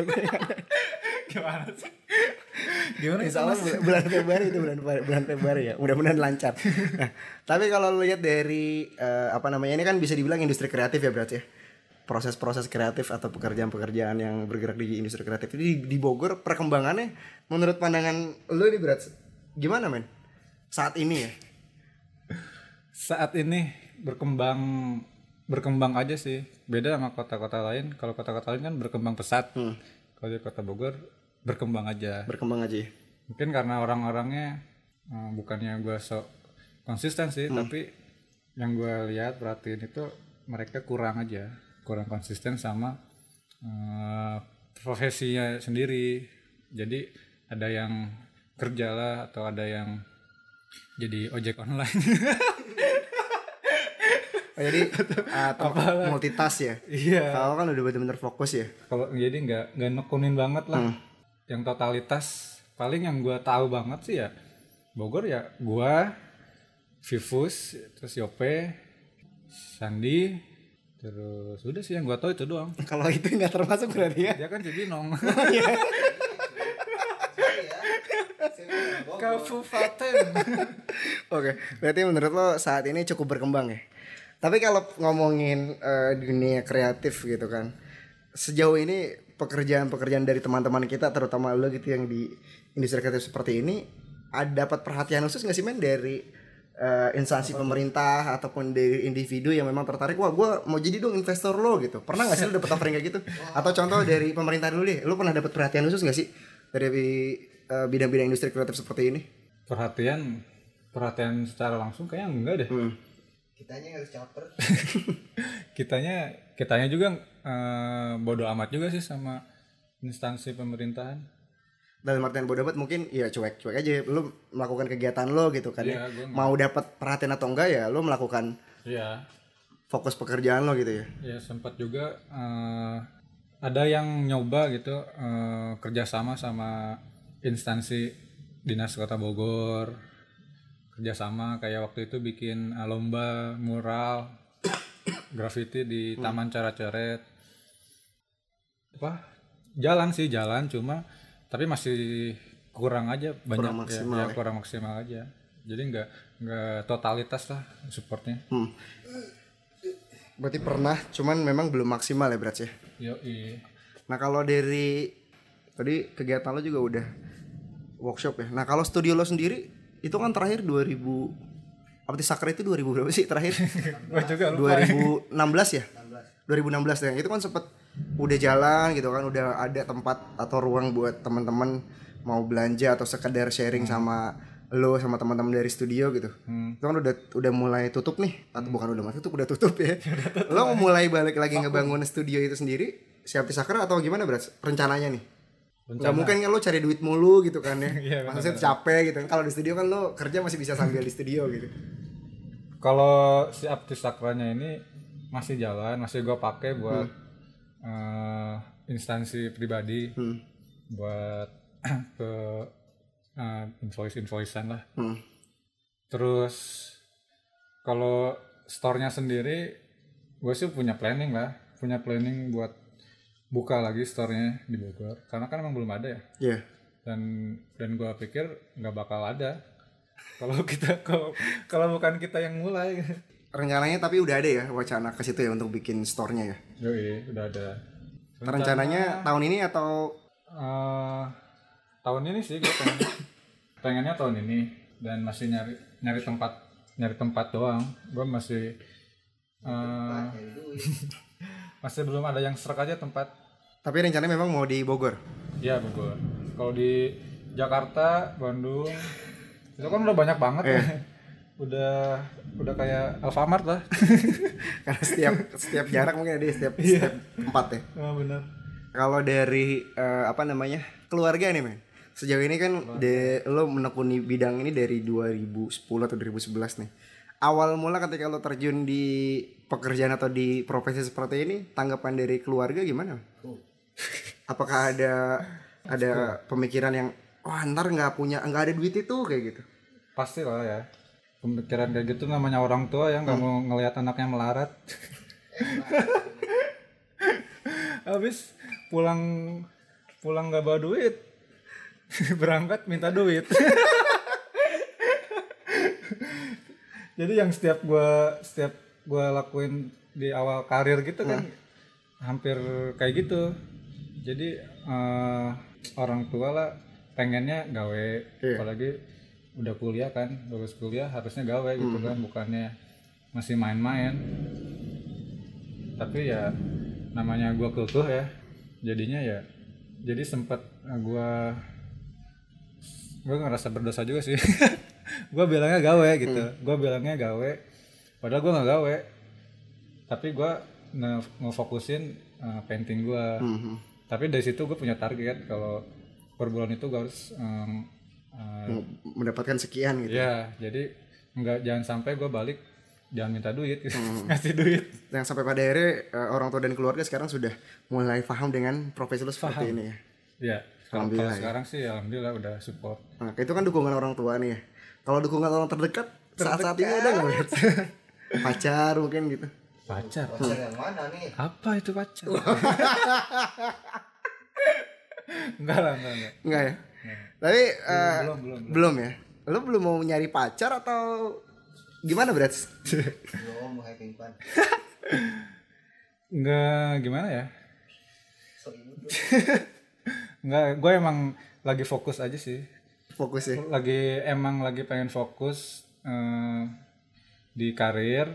Speaker 2: gimana sih gimana
Speaker 1: Insya Allah bul- bulan Februari itu bulan bulan Februari ya. Mudah-mudahan lancar. Nah, tapi kalau lo lihat dari eh, apa namanya ini kan bisa dibilang industri kreatif ya berarti ya. Proses-proses kreatif atau pekerjaan-pekerjaan yang bergerak di industri kreatif. Ini di, di Bogor perkembangannya menurut pandangan lo ini berat gimana men? Saat ini ya.
Speaker 2: saat ini berkembang berkembang aja sih. Beda sama kota-kota lain. Kalau kota-kota lain kan berkembang pesat. Kalau di kota Bogor berkembang aja.
Speaker 1: Berkembang aja ya.
Speaker 2: mungkin karena orang-orangnya eh, bukannya gue sok konsisten sih tapi yang gue lihat perhatiin itu mereka kurang aja kurang konsisten sama eh, profesinya sendiri. Jadi ada yang kerja lah atau ada yang jadi ojek online.
Speaker 1: Oh, jadi uh, tem- multitask ya.
Speaker 2: iya.
Speaker 1: Kalau kan udah bener-bener fokus ya.
Speaker 2: kalau jadi nggak nggak nekunin banget lah. Yang totalitas paling yang gua tahu banget sih ya Bogor ya gua Vivus terus Yope Sandi terus udah sih yang gua tahu itu doang
Speaker 1: Kalau itu nggak termasuk berarti ya.
Speaker 2: dia kan jadi nong kabupaten
Speaker 1: Oke, berarti menurut lo saat ini cukup berkembang ya. Tapi kalau ngomongin eh, dunia kreatif gitu kan, sejauh ini pekerjaan-pekerjaan dari teman-teman kita, terutama lo gitu yang di industri kreatif seperti ini, ada dapat perhatian khusus nggak sih men dari eh, instansi pemerintah ataupun dari individu yang memang tertarik, wah gue mau jadi dong investor lo gitu. Pernah nggak sih lo dapet offering kayak gitu? Atau contoh dari pemerintah dulu deh, lo pernah dapat perhatian khusus nggak sih dari eh, bidang-bidang industri kreatif seperti ini?
Speaker 2: perhatian perhatian secara langsung kayaknya enggak deh
Speaker 1: Hmm.
Speaker 3: Kitanya harus caper.
Speaker 2: kitanya kitanya juga eh, bodoh amat juga sih sama instansi pemerintahan
Speaker 1: dalam artian bodoh amat mungkin ya cuek-cuek aja. Lu melakukan kegiatan lo gitu kan ya.
Speaker 2: Iya,
Speaker 1: mau dapat perhatian atau enggak ya lu melakukan
Speaker 2: Iya.
Speaker 1: fokus pekerjaan lo gitu ya.
Speaker 2: Ya sempat juga eh, ada yang nyoba gitu eh, kerjasama sama instansi dinas kota Bogor. Kerjasama kayak waktu itu bikin eh, lomba mural graffiti di Taman Cara Coret apa? Jalan sih jalan cuma tapi masih kurang aja banyak
Speaker 1: Kurang
Speaker 2: ya,
Speaker 1: maksimal
Speaker 2: ya,
Speaker 1: ya.
Speaker 2: kurang maksimal aja jadi nggak nggak totalitas lah supportnya
Speaker 1: Hmm. Berarti pernah, cuman memang belum maksimal ya berat ya.
Speaker 2: yo
Speaker 1: Nah kalau dari tadi kegiatan lo juga udah workshop ya. Nah kalau studio lo sendiri itu kan terakhir 2000 apa Sakra itu 2000 berapa sih terakhir?
Speaker 2: gua juga lupa
Speaker 1: 2016 ya? 2016 ya. Itu kan sempet udah jalan gitu kan, udah ada tempat atau ruang buat teman-teman mau belanja atau sekedar sharing sama lo sama teman-teman dari studio gitu.
Speaker 2: Hmm.
Speaker 1: Itu kan udah udah mulai tutup nih, atau bukan udah tutup, udah tutup ya. lo mau mulai balik lagi ngebangun studio itu sendiri, siap Sakra atau gimana berat? Rencananya nih? Nggak mungkin kan lo cari duit mulu gitu kan ya.
Speaker 2: Iya,
Speaker 1: Maksudnya capek gitu kan. Kalau di studio kan lo kerja masih bisa sambil di studio gitu.
Speaker 2: kalau si Apti Sakranya ini masih jalan masih gua pakai buat eh, instansi pribadi
Speaker 1: Hmm.
Speaker 2: buat ke eh, invoice invoicean lah.
Speaker 1: Hmm.
Speaker 2: terus kalau store-nya sendiri gue sih punya planning lah. Punya planning buat buka lagi store-nya di Bogor. Karena kan emang belum ada ya.
Speaker 1: Iya.
Speaker 2: dan dan gue pikir nggak bakal ada. Kalau kita kalau kalau bukan kita yang mulai
Speaker 1: Rencananya tapi udah ada ya wacana ke situ ya untuk bikin store-nya ya.
Speaker 2: Yoi, udah ada.
Speaker 1: Rencananya tahun ini atau?
Speaker 2: Eh, tahun ini sih gue pengen, pengennya tahun ini. Dan masih nyari nyari tempat nyari tempat doang. Gue masih eh, masih belum ada yang serak aja tempat.
Speaker 1: Tapi rencananya memang mau di Bogor.
Speaker 2: ya Bogor. Kalau di Jakarta Bandung itu kan udah banyak banget ya udah udah kayak Alfamart lah
Speaker 1: Karena setiap setiap jarak mungkin ada di setiap, setiap tempat ya.
Speaker 2: oh, bener
Speaker 1: Kalau dari eh, apa namanya? keluarga nih, men. Sejauh ini kan de, lo menekuni bidang ini dari 2010 atau 2011 nih. Awal mula ketika lo terjun di pekerjaan atau di profesi seperti ini, tanggapan dari keluarga gimana? Apakah ada ada pemikiran yang wah ntar nggak punya nggak ada duit itu kayak gitu?
Speaker 2: pasti lah ya pemikiran kayak gitu namanya orang tua yang nggak mau ngelihat anaknya melarat. Habis pulang pulang nggak bawa duit. Berangkat minta duit. Jadi yang setiap gua setiap gua lakuin di awal karir gitu kan hampir kayak gitu. Jadi eh, orang tua lah pengennya gawe
Speaker 1: Iya.
Speaker 2: apalagi udah kuliah kan lulus kuliah harusnya gawe gitu kan bukannya masih main-main. Tapi ya namanya gua kekeh ya jadinya ya jadi sempet eh, gua gua ngerasa berdosa juga sih. Gua bilangnya gawe gitu gua bilangnya gawe padahal gua nggak gawe. Tapi gua nge ngefokusin eh, painting gua.
Speaker 1: Mhm.
Speaker 2: tapi dari situ gue punya target kalau per bulan itu gue harus em,
Speaker 1: Mau mendapatkan sekian gitu.
Speaker 2: ya jadi nggak jangan sampai gue balik jangan minta duit ngasih duit
Speaker 1: Yang sampai pada akhirnya eh, orang tua dan keluarga sekarang sudah mulai paham dengan profesi lo seperti ini ya.
Speaker 2: ya
Speaker 1: Alhamdulillah ya.
Speaker 2: sekarang sih alhamdulillah udah support
Speaker 1: Nah, itu kan dukungan orang tua nih ya. Kalau dukungan orang terdekat, saat-saat ini ada nggak? Pacar mungkin gitu.
Speaker 2: pacar
Speaker 3: Pacar yang mana nih?
Speaker 2: apa itu pacar enggak lah enggak enggak
Speaker 1: Enggak ya? Tapi eh,
Speaker 2: belum, belum,
Speaker 1: belum ya. Lo belum mau nyari pacar atau gimana berat?
Speaker 3: Belum mau having fun.
Speaker 2: enggak gimana ya enggak gue emang lagi fokus aja sih
Speaker 1: Fokus ya.
Speaker 2: lagi emang lagi pengen fokus eh, di karir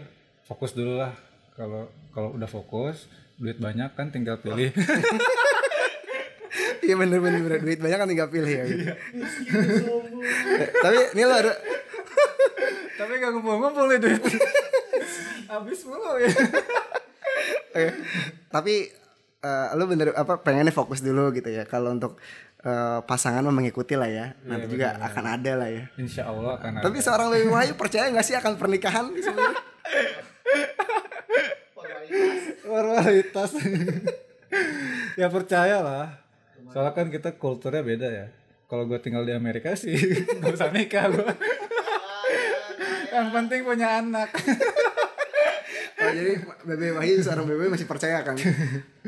Speaker 2: fokus dulu lah kalau kalau udah fokus duit banyak kan tinggal pilih
Speaker 1: Iya bener bener bener duit banyak kan tinggal pilih ya. Gitu. Eh, Tapi ini lo ada
Speaker 2: tapi gak ngumpul-ngumpul nih duit habis mulu ya
Speaker 1: Oke. Tapi eh, lo bener apa pengennya fokus dulu gitu ya. Kalau untuk eh, pasangan mah mengikuti lah ya. Nanti juga akan ada lah ya.
Speaker 2: insya Allah kan
Speaker 1: Tapi seorang Baby Wahyu percaya nggak sih akan pernikahan sebenarnya?
Speaker 3: Formalitas.
Speaker 1: Formalitas.
Speaker 2: ya percaya lah soalnya kan kita kulturnya beda ya kalau gue tinggal di Amerika sih gak usah nikah gue yang penting punya anak
Speaker 1: Oh, jadi Bebe Wahyu seorang Bebe masih percaya kan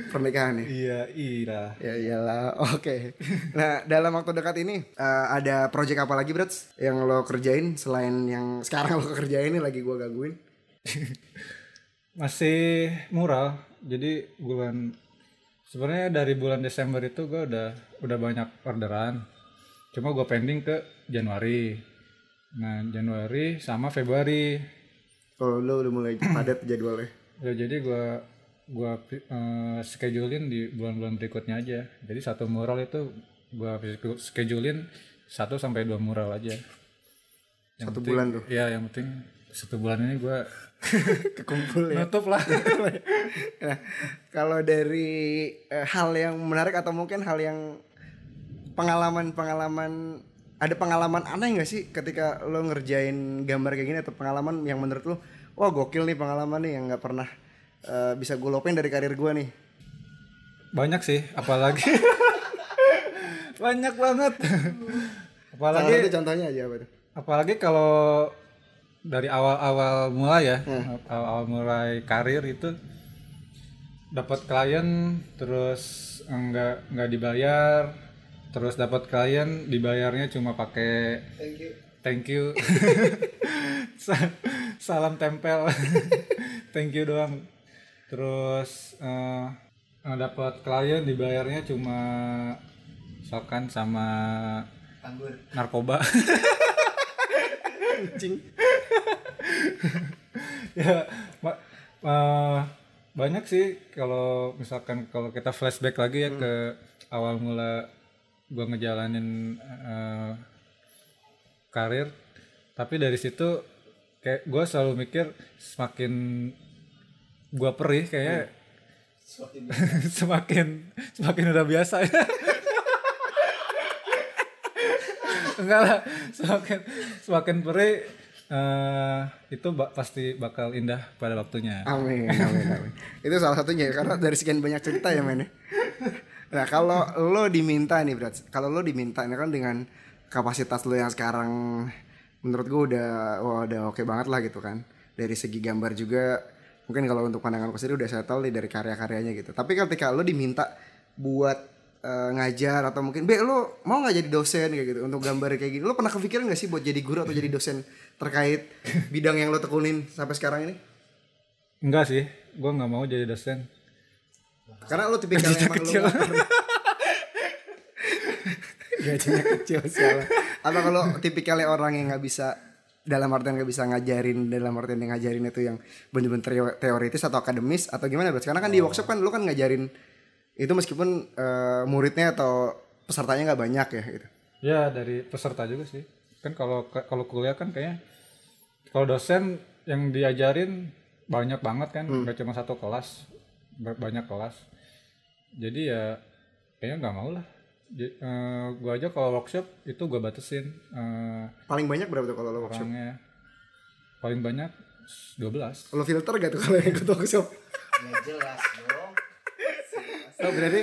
Speaker 1: pernikahan nih?
Speaker 2: iya iya
Speaker 1: Ya iyalah, oke. Nah dalam waktu dekat ini eh, ada project apa lagi Brats yang lo kerjain selain yang sekarang lo kerjain ini lagi gua gangguin?
Speaker 2: masih mural jadi bulan sebenarnya dari bulan Desember itu gue udah udah banyak orderan. Cuma gue pending ke Januari. Nah Januari sama Februari.
Speaker 1: Oh lo udah mulai padat jadwalnya.
Speaker 2: ya jadi gue gua eh, schedulein di bulan-bulan berikutnya aja. Jadi satu mural itu gue schedulein satu sampai dua mural aja. Yang
Speaker 1: Satu
Speaker 2: penting-
Speaker 1: bulan tuh.
Speaker 2: ya yang penting satu bulan ini gue
Speaker 1: Kekumpul ya.
Speaker 2: nutup lah.
Speaker 1: Nah, kalau dari eh, hal yang menarik atau mungkin hal yang pengalaman-pengalaman ada pengalaman aneh nggak sih ketika lo ngerjain gambar kayak gini atau pengalaman yang menurut lo wah gokil nih pengalaman nih yang nggak pernah eh, bisa gue lupain dari karir gue nih.
Speaker 2: Banyak sih apalagi. Banyak banget.
Speaker 1: Salah
Speaker 2: apalagi
Speaker 1: satu contohnya aja apa tuh?
Speaker 2: Apalagi kalau dari awal-awal mulai ya awal-awal mulai karir itu dapat klien terus enggak enggak dibayar terus dapat klien dibayarnya cuma pakai
Speaker 3: Thank you.
Speaker 2: thank you. Sa- salam tempel. Thank you doang. Terus eh dapat klien dibayarnya cuma misalkan sama
Speaker 3: Anggur.
Speaker 2: narkoba
Speaker 1: Kucing.
Speaker 2: ya ma- eh, banyak sih kalau misalkan kalau kita flashback lagi ya ke awal mula gua ngejalanin eh, karir. Tapi dari situ kayak gua selalu mikir semakin gua perih kayak
Speaker 3: Semakin
Speaker 2: semakin semakin udah biasa ya enggak lah semakin semakin perih eh, itu ba- pasti bakal indah pada waktunya
Speaker 1: Amin, amin, amin. Itu salah satunya ya, karena dari sekian banyak cerita ya men. ya. Nah kalau lo diminta nih berat, kalau lo diminta ini kan dengan kapasitas lo yang sekarang menurut gue udah wah udah oke banget lah gitu kan. Dari segi gambar juga mungkin kalau untuk pandangan gue sendiri udah settle nih dari karya-karyanya gitu. Tapi ketika lo diminta buat eh, ngajar atau mungkin be lo mau nggak jadi dosen kayak gitu untuk gambar kayak gini lo pernah kepikiran gak sih buat jadi guru atau jadi dosen terkait bidang yang lo tekunin sampai sekarang ini
Speaker 2: enggak sih gua nggak mau jadi dosen
Speaker 1: Karena lu tipikal yang emang lu
Speaker 2: kecil.
Speaker 1: nggak pernah- Gajinya kecil sialan. Apa kalau tipikalnya orang yang nggak bisa dalam artian nggak bisa ngajarin dalam artian yang ngajarin itu yang bener-bener teo- teoritis atau akademis atau gimana Bro? Karena kan di workshop kan lu kan ngajarin itu meskipun eh, muridnya atau pesertanya nggak banyak ya gitu.
Speaker 2: ya dari peserta juga sih kan kalau kalau kuliah kan kayaknya kalau dosen yang diajarin banyak banget kan nggak cuma satu kelas ba- banyak kelas jadi ya kayaknya nggak mau lah J- eh, gua aja kalau workshop itu gua batasin eh,
Speaker 1: Paling banyak berapa tuh kalau lo workshop?
Speaker 2: orangnya paling banyak 12
Speaker 1: Lo filter gak tuh kalau yang ikut workshop?
Speaker 3: Ya jelas dong.
Speaker 1: Oh berarti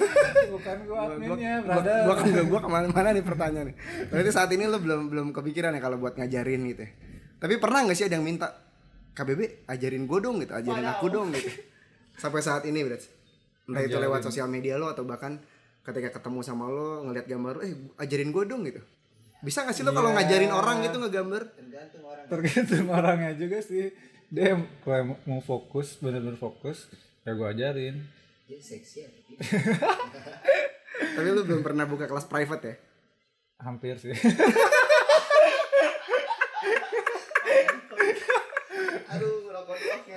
Speaker 2: bukan gua
Speaker 1: gua,
Speaker 2: adminnya
Speaker 1: gua,
Speaker 2: brother
Speaker 1: gua, gua, gua ke mana-mana nih pertanyaan nih. Berarti saat ini lo belum belum kepikiran ya kalau buat ngajarin gitu. ya? Tapi pernah nggak sih ada yang minta KBB ajarin gue dong gitu, ajarin aku dong gitu. Sampai saat ini berarti. Entah itu lewat sosial media lo atau bahkan ketika ketemu sama lo ngeliat gambar lo, eh ajarin gue dong gitu. Bisa gak sih lo kalau ngajarin orang gitu ngegambar?
Speaker 3: Tergantung orang.
Speaker 2: tergantung orangnya juga sih dia kalau mau fokus bener-bener fokus ya gua ajarin
Speaker 3: Dia seksi ya. tapi
Speaker 1: Tapi lo belum pernah buka kelas private ya?
Speaker 2: hampir sih
Speaker 3: Aduh, rokok-rokoknya.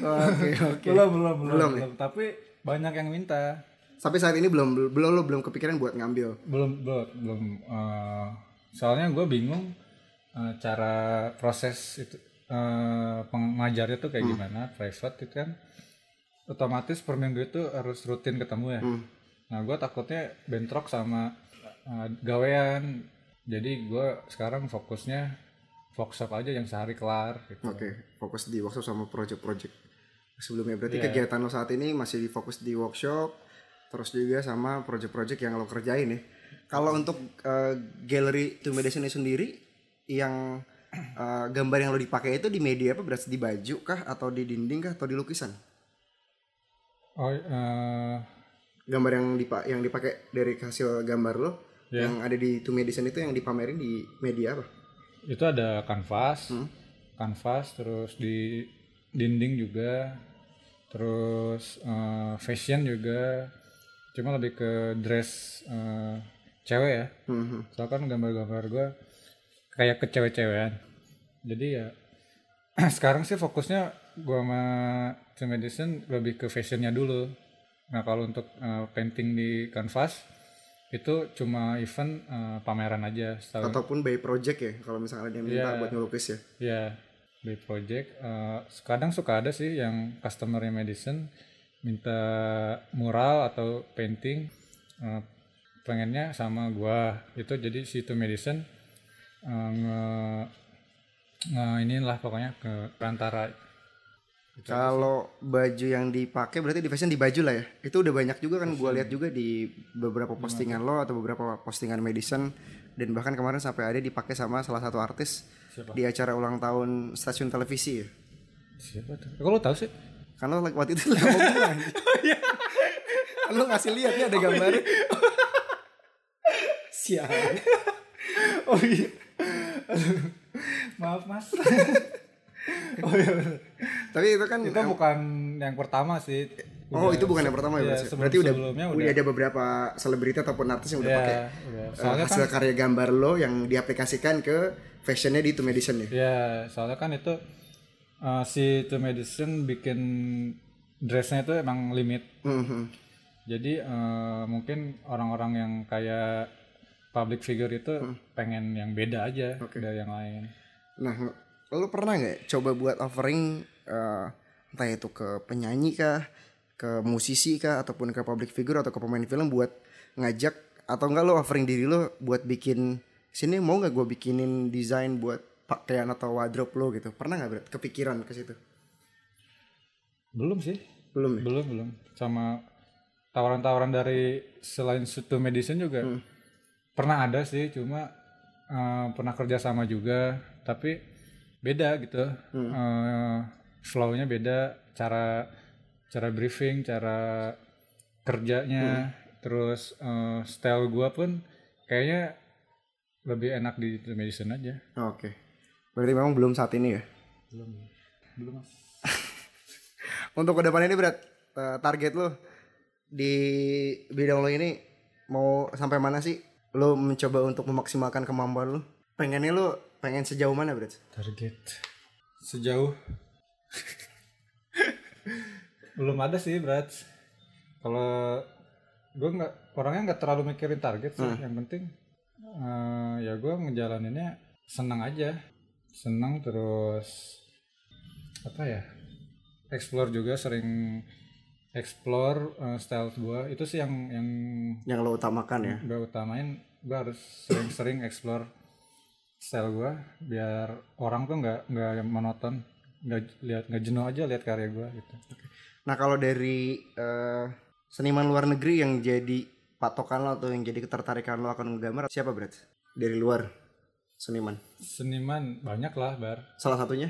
Speaker 1: Oke oke.
Speaker 2: belum belum belum
Speaker 1: Belum ya?
Speaker 2: belum tapi banyak yang minta
Speaker 1: Sampai saat ini belum belum lo belum kepikiran buat ngambil.
Speaker 2: belum belum belum eh, soalnya gue bingung eh, cara proses itu eh, pengajarnya tuh kayak gimana private itu kan otomatis per minggu itu harus rutin ketemu ya nah gue takutnya bentrok sama eh, gawean jadi gue sekarang fokusnya workshop aja yang sehari kelar gitu
Speaker 1: Oke, fokus di workshop sama project-project. sebelumnya. Berarti
Speaker 2: Iya.
Speaker 1: kegiatan lo saat ini masih fokus di workshop, terus juga sama project-project yang lo kerjain ya. Kalau untuk eh, gallery to medicine ini sendiri, yang eh, gambar yang lo dipakai itu di media apa? Berarti di baju kah, atau di dinding kah, atau di lukisan?
Speaker 2: Oh, eh,
Speaker 1: Gambar yang dipa yang dipakai dari hasil gambar lo,
Speaker 2: Iya.
Speaker 1: yang ada di to medicine itu yang dipamerin di media apa?
Speaker 2: itu ada kanvas,
Speaker 1: Hmm.
Speaker 2: kanvas, terus di dinding juga, terus eh, fashion juga, cuma lebih ke dress eh, cewek ya.
Speaker 1: Hmm,
Speaker 2: Soalnya kan gambar-gambar gue kayak ke cewek-cewekan. Jadi ya sekarang sih fokusnya gue sama Tim Medicine lebih ke fashionnya dulu. Nah kalau untuk eh, painting di kanvas itu cuma event eh, pameran aja setahun.
Speaker 1: Ataupun by project ya, kalau misalnya ada yang minta
Speaker 2: Iya.
Speaker 1: buat ngelukis ya.
Speaker 2: Ya, by project. eh, kadang suka ada sih yang customer medicine minta mural atau painting eh, pengennya sama gua itu jadi si itu medicine eh, nge, nge iniin lah pokoknya ke perantara
Speaker 1: Kalau baju yang dipakai berarti di fashion di baju lah ya. Itu udah banyak juga kan gua lihat juga di beberapa postingan lo atau beberapa postingan medicine dan bahkan kemarin sampai ada dipakai sama salah satu artis
Speaker 2: Siapa?
Speaker 1: di acara ulang tahun stasiun televisi ya.
Speaker 2: siapa tuh? Kok lo tahu sih?
Speaker 1: Karena waktu itu lagi mau bilang. Lo ngasih lihat ya ada gambarnya. Sial.
Speaker 2: Oh iya. Maaf mas. oh iya.
Speaker 1: Tapi itu kan
Speaker 2: Itu bukan yang pertama sih.
Speaker 1: Oh
Speaker 2: Udah
Speaker 1: itu bukan yang pertama ya,
Speaker 2: Iya,
Speaker 1: berarti?
Speaker 2: sebelum-
Speaker 1: berarti udah,
Speaker 2: sebelumnya
Speaker 1: udah ada beberapa selebriti ataupun artis yang udah
Speaker 2: Iya,
Speaker 1: pakai
Speaker 2: udah. Soalnya
Speaker 1: hasil
Speaker 2: kan
Speaker 1: karya gambar lo yang diaplikasikan ke fashionnya di To Medicine ya.
Speaker 2: ya soalnya kan itu eh, si To Medicine bikin dressnya itu emang limit.
Speaker 1: Mhm.
Speaker 2: Jadi eh, mungkin orang-orang yang kayak public figure itu
Speaker 1: Hmm.
Speaker 2: pengen yang beda aja dari yang lain.
Speaker 1: Nah, lo pernah nggak coba buat offering eh, entah itu ke penyanyi kah, ke musisi kah, ataupun ke public figure atau ke pemain film buat ngajak atau enggak lo offering diri lo buat bikin sini mau nggak gue bikinin desain buat pakaian atau wardrobe lo gitu? Pernah nggak berat kepikiran ke situ?
Speaker 2: Belum sih.
Speaker 1: Belum ya?
Speaker 2: Belum, belum. Sama tawaran-tawaran dari selain To Medicine juga
Speaker 1: Hmm.
Speaker 2: pernah ada sih, cuma eh, pernah kerja sama juga, tapi beda gitu.
Speaker 1: Hmm.
Speaker 2: Eh, flow-nya beda, cara cara briefing, cara kerjanya,
Speaker 1: Hmm.
Speaker 2: terus eh, style gua pun kayaknya lebih enak di Medicine aja.
Speaker 1: Oke. Berarti memang belum saat ini ya?
Speaker 2: Belum. Belum. Mas.
Speaker 1: Untuk ke depan ini berat eh, target lo di bidang lo ini mau sampai mana sih? Lo mencoba untuk memaksimalkan kemampuan lo? Pengennya lo pengen sejauh mana berat?
Speaker 2: Target sejauh belum ada sih berat. Kalau gue nggak orangnya nggak terlalu mikirin target sih. Yang penting eh, ya gue ngejalaninnya senang aja, senang terus apa ya? Explore juga sering explore eh, style gue itu sih yang yang
Speaker 1: Yang lo utamakan ya?
Speaker 2: gue utamain gue harus sering-sering explore style gue biar orang tuh nggak nggak monoton nggak lihat nggak jenuh aja lihat karya gue gitu
Speaker 1: Nah kalau dari eh, seniman luar negeri yang jadi patokan lo atau yang jadi ketertarikan lo akan menggambar siapa berat? Dari luar seniman.
Speaker 2: seniman banyak lah bar
Speaker 1: Salah satunya?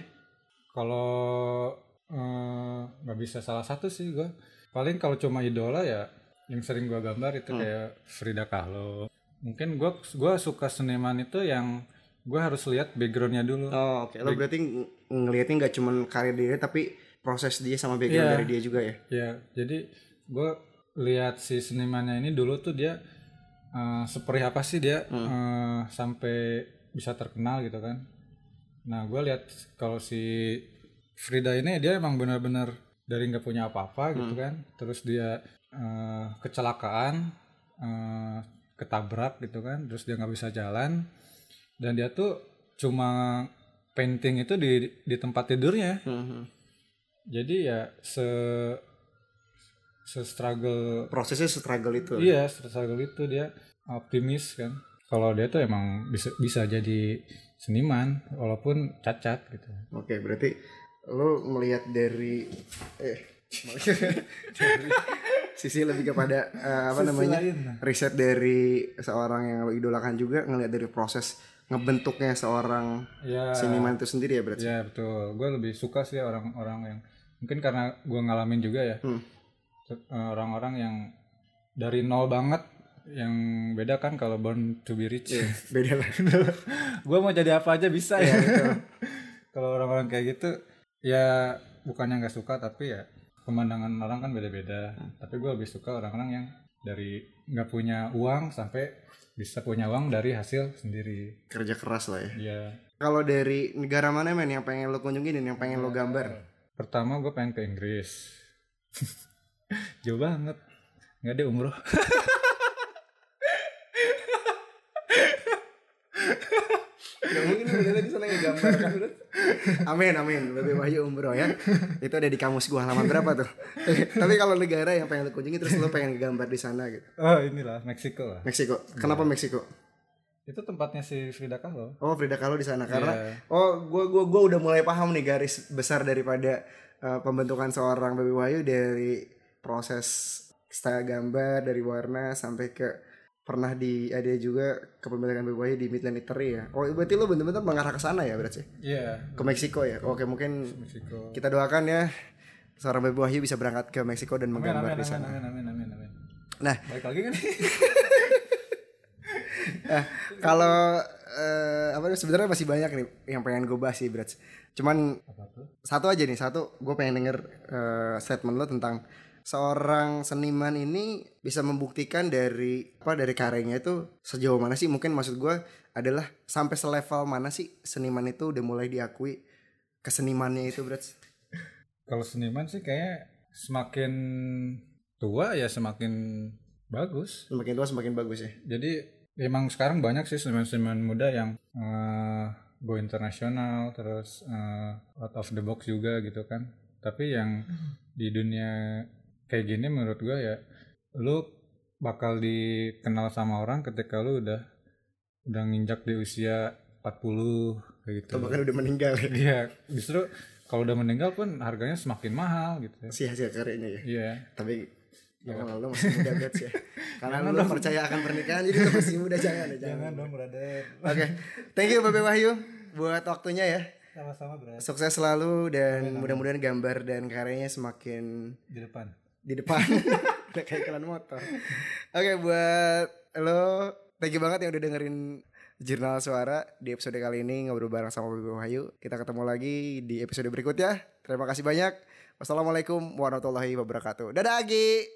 Speaker 2: kalau eh, nggak bisa salah satu sih gue paling kalau cuma idola ya yang sering gue gambar itu kayak Frida Kahlo mungkin gue gua suka seniman itu yang gue harus lihat backgroundnya dulu
Speaker 1: Oh oke. Lo berarti ngelihatnya nggak cuma karya dia tapi proses dia sama background
Speaker 2: Iya.
Speaker 1: dari dia juga ya?
Speaker 2: Ya, jadi gue lihat si senimannya ini dulu tuh dia eh, seperti apa sih dia eh, sampai bisa terkenal gitu kan. Nah, gue lihat kalau si Frida ini dia emang benar-benar dari nggak punya apa-apa gitu kan. Terus dia eh, kecelakaan, eh, ketabrak gitu kan. Terus dia nggak bisa jalan dan dia tuh cuma painting itu di di tempat tidurnya. Jadi ya se se struggle.
Speaker 1: Prosesnya struggle itu.
Speaker 2: iya se struggle itu dia optimis kan. Kalau dia tuh emang bisa bisa jadi seniman walaupun cacat gitu.
Speaker 1: Oke, berarti lu ngelihat dari eh dari sisi lebih kepada eh, apa namanya? riset dari seorang yang lo idolakan juga ngelihat dari proses ngebentuknya seorang
Speaker 2: ya.
Speaker 1: seniman itu sendiri ya berarti?
Speaker 2: Ya betul. Gue lebih suka sih orang-orang yang mungkin karena gue ngalamin juga ya.
Speaker 1: Hmm.
Speaker 2: Eh, orang-orang yang dari nol banget yang beda kan kalau born to be rich.
Speaker 1: Beda lah.
Speaker 2: Gue mau jadi apa aja bisa ya gitu. kalau orang-orang kayak gitu ya bukannya nggak suka tapi ya pemandangan orang kan beda-beda. Tapi gue lebih suka orang-orang yang dari nggak punya uang sampai bisa punya uang dari hasil sendiri.
Speaker 1: Kerja keras lah ya.
Speaker 2: Ya
Speaker 1: kalau dari negara mana men yang pengen lo kunjungin dan yang pengen lo gambar?
Speaker 2: Pertama gue pengen ke Inggris. Jauh banget. Nggak ada umroh.
Speaker 1: Gak mungkin di sana gambar kan. Amin amin. Lebih Wahyu umroh ya. Itu ada di kamus gua halaman berapa tuh? Tapi kalau negara yang pengen lo kunjungi terus lo pengen gambar di sana gitu.
Speaker 2: oh inilah Meksiko lah
Speaker 1: Meksiko. Kenapa Meksiko?
Speaker 2: itu tempatnya si Frida Kahlo
Speaker 1: Oh Frida Kahlo di sana karena
Speaker 2: Iya.
Speaker 1: oh gua gua gua udah mulai paham nih garis besar daripada eh, pembentukan seorang Baby Wahyu dari proses style gambar dari warna sampai ke pernah di ada juga kepemilikan Wahyu di Midland Eatery ya. Oh berarti lo bener-bener mengarah ke sana ya berarti?
Speaker 2: iya
Speaker 1: Ke Meksiko ya. Oke mungkin
Speaker 2: Meksiko
Speaker 1: kita doakan ya seorang Wahyu bisa berangkat ke Meksiko dan
Speaker 2: amin
Speaker 1: menggambar
Speaker 2: amin
Speaker 1: di sana.
Speaker 2: amin amin amin amin
Speaker 1: Nah,
Speaker 2: balik lagi kan
Speaker 1: eh, kalau eh, apa sebenarnya masih banyak nih yang pengen gue bahas sih, Brats. Cuman satu aja nih, satu gue pengen denger eh, statement lo tentang seorang seniman ini bisa membuktikan dari apa dari karyanya itu sejauh mana sih? Mungkin maksud gue adalah sampai selevel mana sih seniman itu udah mulai diakui kesenimannya itu, Brats.
Speaker 2: kalau seniman sih kayak semakin tua ya semakin bagus
Speaker 1: Semakin tua semakin bagus ya.
Speaker 2: jadi emang sekarang banyak sih seniman-seniman muda yang eh, go internasional terus eh, out of the box juga gitu kan tapi yang di dunia kayak gini menurut gue ya lu bakal dikenal sama orang ketika lu udah udah nginjak di usia 40 kayak gitu.
Speaker 1: Atau bahkan udah meninggal ya.
Speaker 2: iya justru kalau udah meninggal pun harganya semakin mahal gitu ya.
Speaker 1: Si hasil karyanya ya.
Speaker 2: iya.
Speaker 1: Tapi ya lo masih muda Brats ya karena lo percaya akan pernikahan jadi lo masih muda jangan ya jangan,
Speaker 2: dong brother.
Speaker 1: Oke. Thank you Babe Wahyu buat waktunya ya.
Speaker 2: Sama-sama brother.
Speaker 1: Sukses selalu dan mudah-mudahan gambar dan karyanya semakin
Speaker 2: di depan
Speaker 1: di depan. Kayak iklan motor. Oke buat lo thank you banget yang udah dengerin Jurnal Suara di episode kali ini ngobrol bareng sama Babe Wahyu. Kita ketemu lagi di episode berikutnya. Terima kasih banyak. Wassalamualaikum warahmatullahi wabarakatuh. Dadah Agi